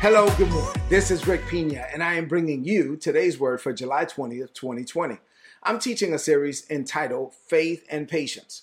Hello, good morning. This is Rick Pina, and I am bringing you today's word for July 20th, 2020. I'm teaching a series entitled Faith and Patience.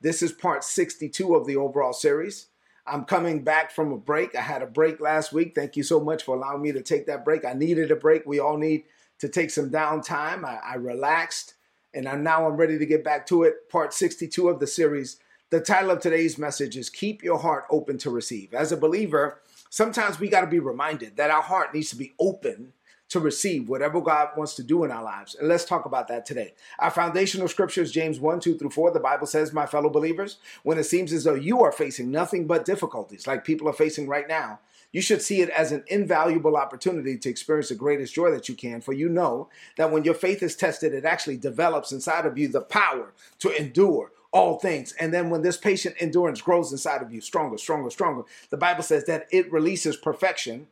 This is part 62 of the overall series. I'm coming back from a break. I had a break last week. Thank you so much for allowing me to take that break. I needed a break. We all need to take some downtime. I, I relaxed, and I'm now I'm ready to get back to it. Part 62 of the series. The title of today's message is Keep Your Heart Open to Receive. As a believer, sometimes we got to be reminded that our heart needs to be open to receive whatever God wants to do in our lives. And let's talk about that today. Our foundational scriptures, James 1, 2 through 4, the Bible says, My fellow believers, when it seems as though you are facing nothing but difficulties like people are facing right now, you should see it as an invaluable opportunity to experience the greatest joy that you can, for you know that when your faith is tested, it actually develops inside of you the power to endure all things. And then when this patient endurance grows inside of you, stronger, stronger, stronger, the Bible says that it releases perfection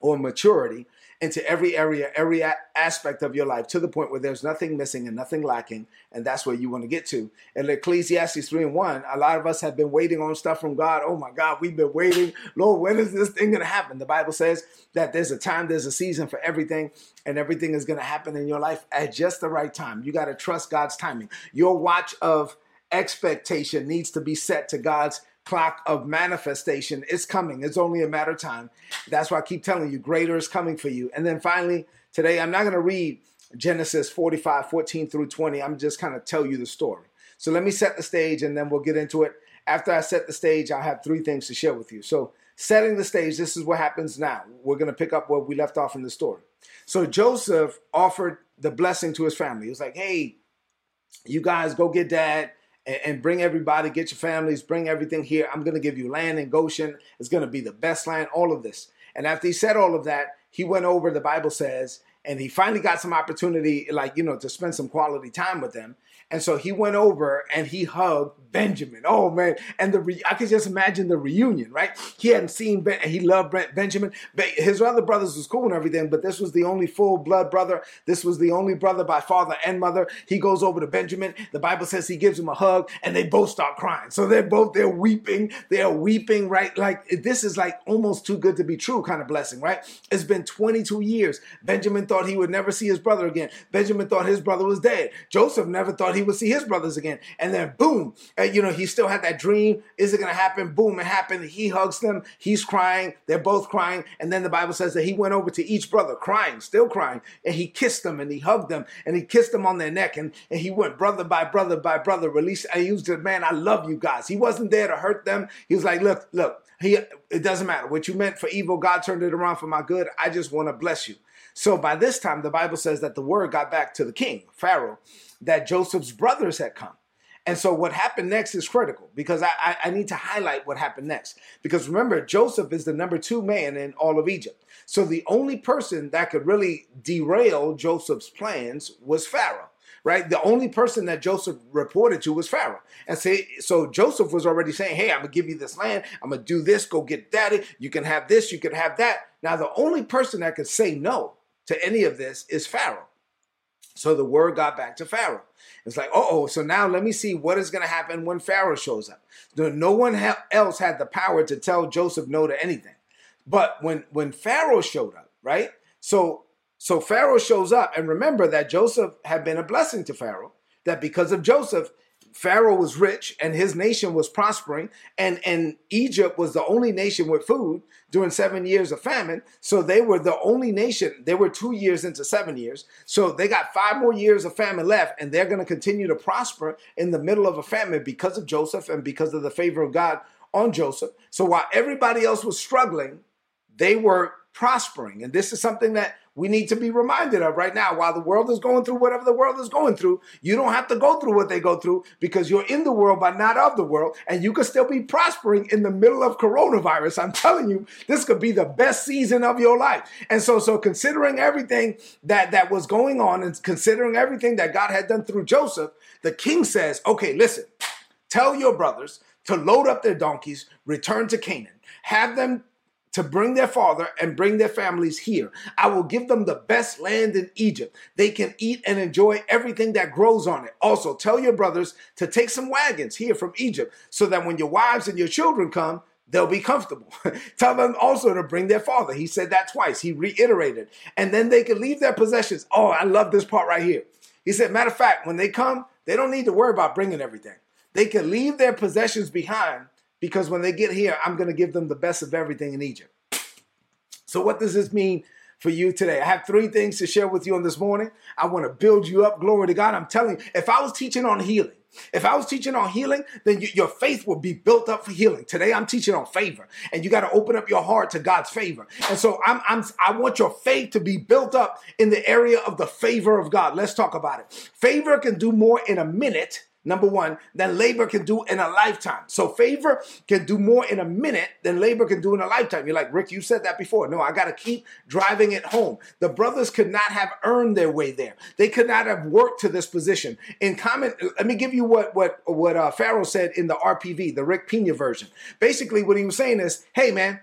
or maturity into every area, every aspect of your life to the point where there's nothing missing and nothing lacking. And that's where you want to get to. And Ecclesiastes 3 and 1, a lot of us have been waiting on stuff from God. Oh my God, we've been waiting. Lord, when is this thing going to happen? The Bible says that there's a time, there's a season for everything, and everything is going to happen in your life at just the right time. You got to trust God's timing. Your watch of expectation needs to be set to God's clock of manifestation. It's coming. It's only a matter of time. That's why I keep telling you, greater is coming for you. And then finally, today, I'm not going to read Genesis 45, 14 through 20. I'm just kind of tell you the story. So let me set the stage and then we'll get into it. After I set the stage, I have three things to share with you. So, setting the stage, this is what happens now. We're going to pick up where we left off in the story. So, Joseph offered the blessing to his family. He was like, hey, you guys go get dad and, and bring everybody, get your families, bring everything here. I'm going to give you land in Goshen. It's going to be the best land, all of this. And after he said all of that, he went over, the Bible says, and he finally got some opportunity, like, you know, to spend some quality time with them. And so he went over and he hugged Benjamin. Oh man! And the re- I could just imagine the reunion, right? He hadn't seen Ben. He loved Benjamin. His other brothers was cool and everything, but this was the only full blood brother. This was the only brother by father and mother. He goes over to Benjamin. The Bible says he gives him a hug, and they both start crying. So they're both they're weeping. They're weeping, right? Like this is like almost too good to be true kind of blessing, right? It's been 22 years. Benjamin thought he would never see his brother again. Benjamin thought his brother was dead. Joseph never thought he would see his brothers again. And then boom, you know, he still had that dream. Is it going to happen? Boom, it happened. He hugs them. He's crying. They're both crying. And then the Bible says that he went over to each brother, crying, still crying. And he kissed them and he hugged them and he kissed them on their neck. And, and he went brother by brother by brother, release. I used it, man, I love you guys. He wasn't there to hurt them. He was like, look, look, he, it doesn't matter. What you meant for evil, God turned it around for my good. I just want to bless you. So by this time, the Bible says that the word got back to the king, Pharaoh, that Joseph's brothers had come. And so what happened next is critical because I, I, I, need to highlight what happened next. Because remember, Joseph is the number two man in all of Egypt. So the only person that could really derail Joseph's plans was Pharaoh. Right, the only person that Joseph reported to was Pharaoh, and say so. Joseph was already saying, "Hey, I'm gonna give you this land. I'm gonna do this. Go get daddy. You can have this. You can have that." Now, the only person that could say no to any of this is Pharaoh. So the word got back to Pharaoh. It's like, oh, so now let me see what is going to happen when Pharaoh shows up. No one else had the power to tell Joseph no to anything. But when when Pharaoh showed up, right? So so Pharaoh shows up, and remember that Joseph had been a blessing to Pharaoh. That because of Joseph, Pharaoh was rich and his nation was prospering, and, and Egypt was the only nation with food during seven years of famine. So they were the only nation. They were two years into seven years. So they got five more years of famine left, and they're going to continue to prosper in the middle of a famine because of Joseph and because of the favor of God on Joseph. So while everybody else was struggling, they were prospering. And this is something that we need to be reminded of right now. While the world is going through whatever the world is going through, you don't have to go through what they go through because you're in the world but not of the world, and you could still be prospering in the middle of coronavirus. I'm telling you, this could be the best season of your life. And so, so considering everything that that was going on, and considering everything that God had done through Joseph, the king says, "Okay, listen, tell your brothers." To load up their donkeys, return to Canaan. Have them to bring their father and bring their families here. I will give them the best land in Egypt. They can eat and enjoy everything that grows on it. Also, tell your brothers to take some wagons here from Egypt so that when your wives and your children come, they'll be comfortable. tell them also to bring their father. He said that twice. He reiterated. And then they can leave their possessions. Oh, I love this part right here. He said, matter of fact, when they come, they don't need to worry about bringing everything. They can leave their possessions behind because when they get here, I'm going to give them the best of everything in Egypt. So, what does this mean for you today? I have three things to share with you on this morning. I want to build you up. Glory to God. I'm telling you, if I was teaching on healing, if I was teaching on healing, then you, your faith would be built up for healing. Today, I'm teaching on favor, and you got to open up your heart to God's favor. And so, I'm, I'm I want your faith to be built up in the area of the favor of God. Let's talk about it. Favor can do more in a minute number one, than labor can do in a lifetime. So favor can do more in a minute than labor can do in a lifetime. You're like, Rick, you said that before. No, I got to keep driving it home. The brothers could not have earned their way there. They could not have worked to this position. In comment, let me give you what what what uh, Pharaoh said in the RPV, the Rick Pina version. Basically, what he was saying is, hey man,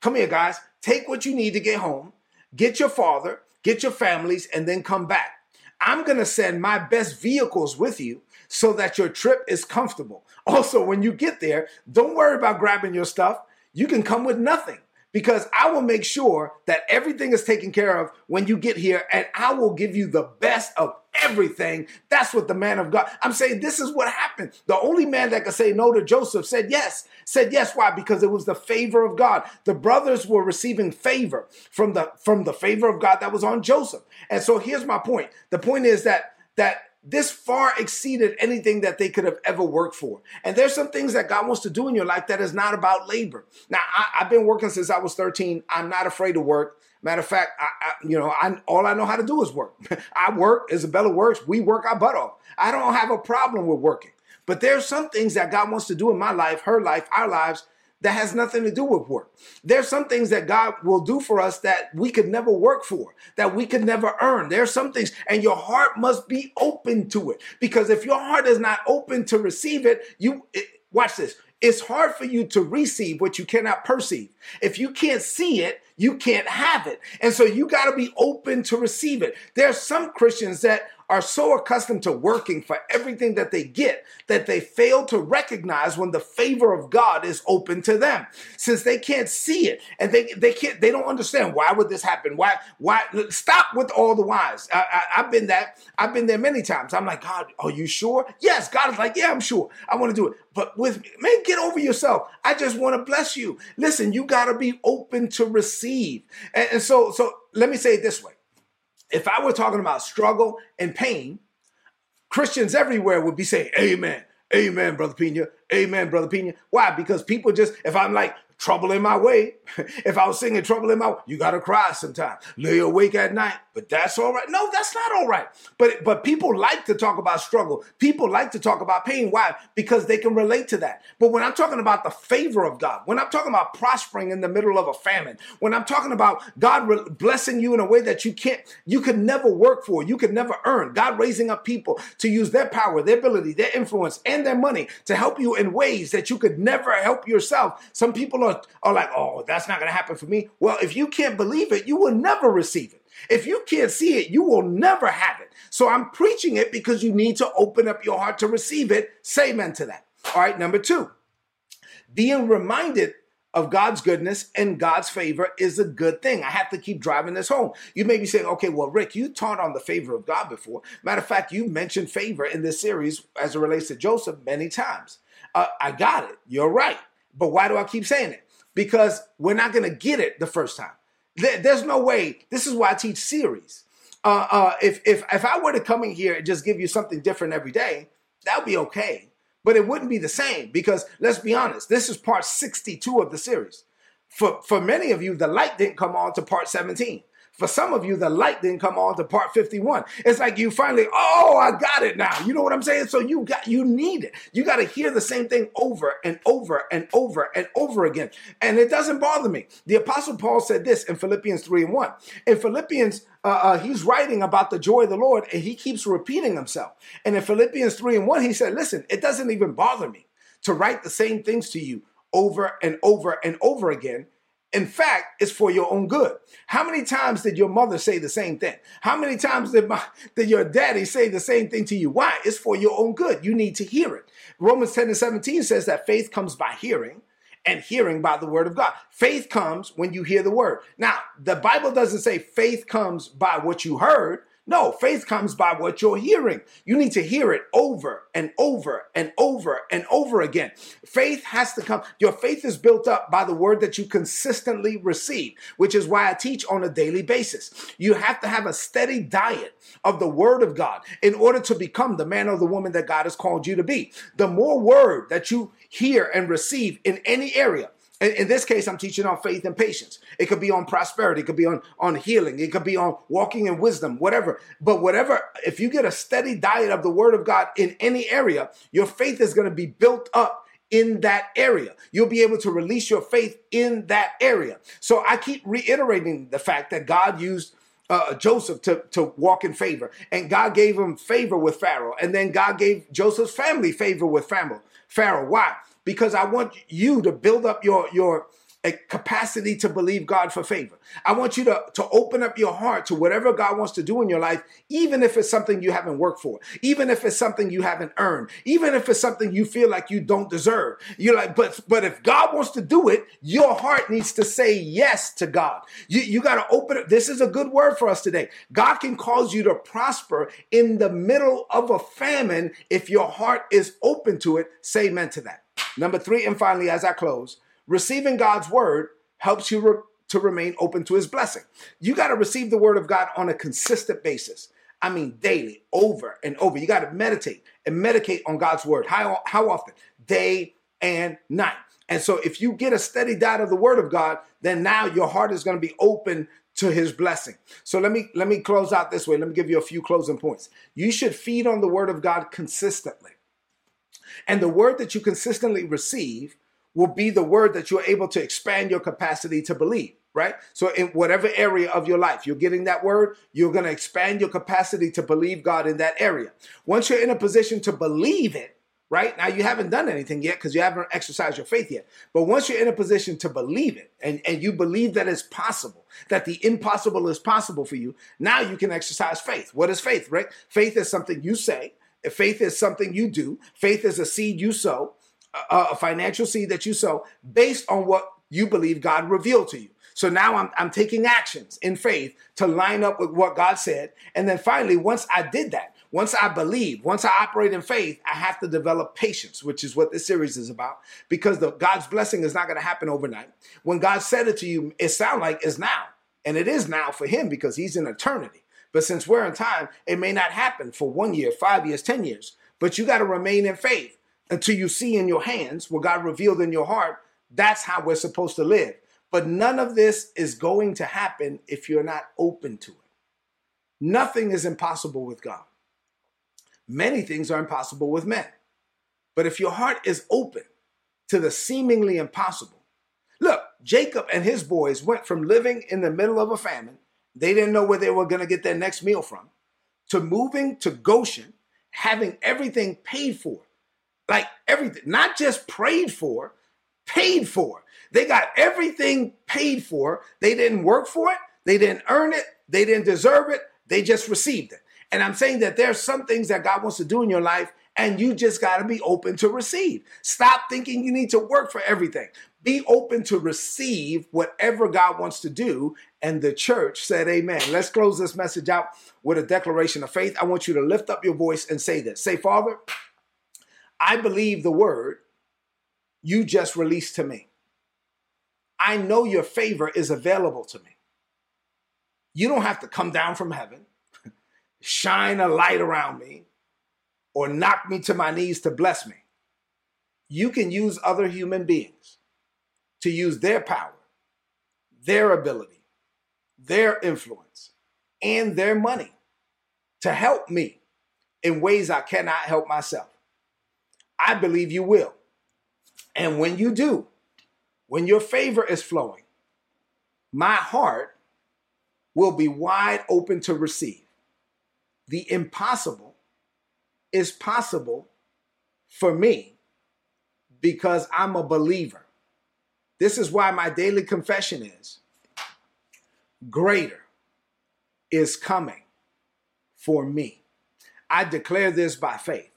come here, guys, take what you need to get home, get your father, get your families, and then come back. I'm going to send my best vehicles with you so that your trip is comfortable. Also, when you get there, don't worry about grabbing your stuff. You can come with nothing because I will make sure that everything is taken care of when you get here and I will give you the best of everything. That's what the man of God. I'm saying this is what happened. The only man that could say no to Joseph said yes. Said yes why? Because it was the favor of God. The brothers were receiving favor from the from the favor of God that was on Joseph. And so here's my point. The point is that that this far exceeded anything that they could have ever worked for. And there's some things that God wants to do in your life that is not about labor. Now, I, have been working since I was 13. I'm not afraid to work. Matter of fact, I, I, you know, I, all I know how to do is work. I work. Isabella works. We work our butt off. I don't have a problem with working. But there's some things that God wants to do in my life, her life, our lives that has nothing to do with work. There's some things that God will do for us that we could never work for, that we could never earn. There's some things, and your heart must be open to it. Because if your heart is not open to receive it, you it, watch this. It's hard for you to receive what you cannot perceive. If you can't see it, you can't have it. And so you got to be open to receive it. There's some Christians that are so accustomed to working for everything that they get that they fail to recognize when the favor of God is open to them. Since they can't see it and they, they can't, they don't understand why would this happen? Why, why stop with all the whys. I, I've been that, I've been there many times. I'm like, God, are you sure? Yes. God is like, yeah, I'm sure. I want to do it. But with man, get over yourself. I just want to bless you. Listen, you got to be open to receive. And, and so, so let me say it this way if I were talking about struggle and pain, Christians everywhere would be saying, Amen. Amen, Brother Pina. Amen, Brother Pina. Why? Because people just, if I'm like, trouble in my way. if I was singing trouble in my way, you gotta cry sometimes. Lay awake at night, but that's all right. No, that's not all right. But but people like to talk about struggle. People like to talk about pain. Why? Because they can relate to that. But when I'm talking about the favor of God, when I'm talking about prospering in the middle of a famine, when I'm talking about God re- blessing you in a way that you can't, you could never work for, you could never earn. God raising up people to use their power, their ability, their influence, and their money to help you in ways that you could never help yourself. Some people are are, are like, oh, that's not going to happen for me. Well, if you can't believe it, you will never receive it. If you can't see it, you will never have it. So I'm preaching it because you need to open up your heart to receive it. Say amen to that. All right, number two, being reminded of God's goodness and God's favor is a good thing. I have to keep driving this home. You may be saying, okay, well, Rick, you taught on the favor of God before. Matter of fact, you mentioned favor in this series as it relates to Joseph many times. Uh, I got it. You're right. But why do I keep saying it? Because we're not going to get it the first time. There's no way. This is why I teach series. Uh, uh, if if if I were to come in here and just give you something different every day, that would be okay. But it wouldn't be the same because let's be honest, this is part 62 of the series. For for many of you, the light didn't come on to part 17. For some of you, the light didn't come on to part 51. It's like you finally, oh, I got it now. You know what I'm saying? So you got you need it. You got to hear the same thing over and over and over and over again. And it doesn't bother me. The apostle Paul said this in Philippians 3 and 1. In Philippians uh, uh, he's writing about the joy of the Lord and he keeps repeating himself. And in Philippians 3 and 1, he said, Listen, it doesn't even bother me to write the same things to you over and over and over again in fact, it's for your own good. How many times did your mother say the same thing? How many times did, my, did your daddy say the same thing to you? Why? It's for your own good. You need to hear it. Romans 10 and 17 says that faith comes by hearing and hearing by the word of God. Faith comes when you hear the word. Now, the Bible doesn't say faith comes by what you heard. No, faith comes by what you're hearing. You need to hear it over and over and over and over again. Faith has to come. Your faith is built up by the word that you consistently receive, which is why I teach on a daily basis. You have to have a steady diet of the word of God in order to become the man or the woman that God has called you to be. The more word that you hear and receive in any area, in, this case, I'm teaching on faith and patience. It could be on prosperity. It could be on, on healing. It could be on walking in wisdom, whatever. But whatever, if you get a steady diet of the word of God in any area, your faith is going to be built up in that area. You'll be able to release your faith in that area. So I keep reiterating the fact that God used uh, Joseph to, to walk in favor. And God gave him favor with Pharaoh. And then God gave Joseph's family favor with Pharaoh. Pharaoh. Why? Because I want you to build up your your a capacity to believe God for favor. I want you to, to open up your heart to whatever God wants to do in your life, even if it's something you haven't worked for, even if it's something you haven't earned, even if it's something you feel like you don't deserve. You're like, but but if God wants to do it, your heart needs to say yes to God. You, you got to open it. This is a good word for us today. God can cause you to prosper in the middle of a famine if your heart is open to it. Say amen to that. Number three, and finally, as I close, receiving God's word helps you re- to remain open to his blessing. You got to receive the word of God on a consistent basis. I mean, daily, over and over. You got to meditate and meditate on God's word. How, how often? Day and night. And so, if you get a steady diet of the word of God, then now your heart is going to be open to his blessing. So let me let me close out this way. Let me give you a few closing points. You should feed on the word of God consistently. And the word that you consistently receive will be the word that you're able to expand your capacity to believe, right? So, in whatever area of your life you're getting that word, you're going to expand your capacity to believe God in that area. Once you're in a position to believe it, right? Now, you haven't done anything yet because you haven't exercised your faith yet. But once you're in a position to believe it and, and you believe that it's possible, that the impossible is possible for you, now you can exercise faith. What is faith, right? Faith is something you say, Faith is something you do. Faith is a seed you sow, a, financial seed that you sow based on what you believe God revealed to you. So now I'm, I'm taking actions in faith to line up with what God said. And then finally, once I did that, once I believe, once I operate in faith, I have to develop patience, which is what this series is about, because the, God's blessing is not going to happen overnight. When God said it to you, it sounds like it's now. And it is now for him because he's in eternity. But since we're in time, it may not happen for one year, five years, 10 years. But you got to remain in faith until you see in your hands what God revealed in your heart. That's how we're supposed to live. But none of this is going to happen if you're not open to it. Nothing is impossible with God. Many things are impossible with men. But if your heart is open to the seemingly impossible, look, Jacob and his boys went from living in the middle of a famine they didn't know where they were going to get their next meal from, to moving to Goshen, having everything paid for. Like everything, not just prayed for, paid for. They got everything paid for. They didn't work for it, they didn't earn it, they didn't deserve it, they just received it. And I'm saying that there's some things that God wants to do in your life, and you just got to be open to receive. Stop thinking you need to work for everything. Be open to receive whatever God wants to do. And the church said, Amen. Let's close this message out with a declaration of faith. I want you to lift up your voice and say this Say, Father, I believe the word you just released to me. I know your favor is available to me. You don't have to come down from heaven, shine a light around me, or knock me to my knees to bless me. You can use other human beings to use their power, their ability, their influence and their money to help me in ways I cannot help myself. I believe you will. And when you do, when your favor is flowing, my heart will be wide open to receive. The impossible is possible for me because I'm a believer. This is why my daily confession is greater is coming for me. I declare this by faith.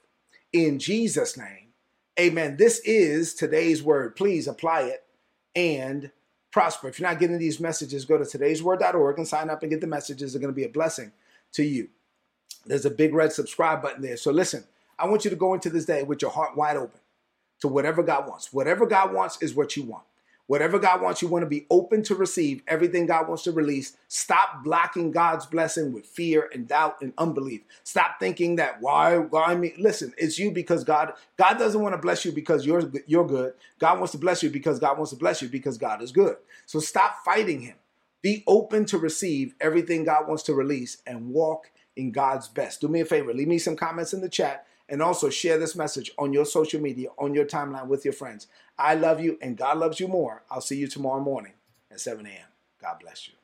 In Jesus' name, amen. This is today's word. Please apply it and prosper. If you're not getting these messages, go to today'sword.org and sign up and get the messages. They're going to be a blessing to you. There's a big red subscribe button there. So listen, I want you to go into this day with your heart wide open to whatever God wants. Whatever God wants is what you want. Whatever God wants, you want to be open to receive everything God wants to release. Stop blocking God's blessing with fear and doubt and unbelief. Stop thinking that why why me? Listen, it's you because God God doesn't want to bless you because you're you're good. God wants to bless you because God wants to bless you because God is good. So stop fighting him. Be open to receive everything God wants to release and walk in God's best. Do me a favor, leave me some comments in the chat and also share this message on your social media, on your timeline with your friends. I love you and God loves you more. I'll see you tomorrow morning at 7 a.m. God bless you.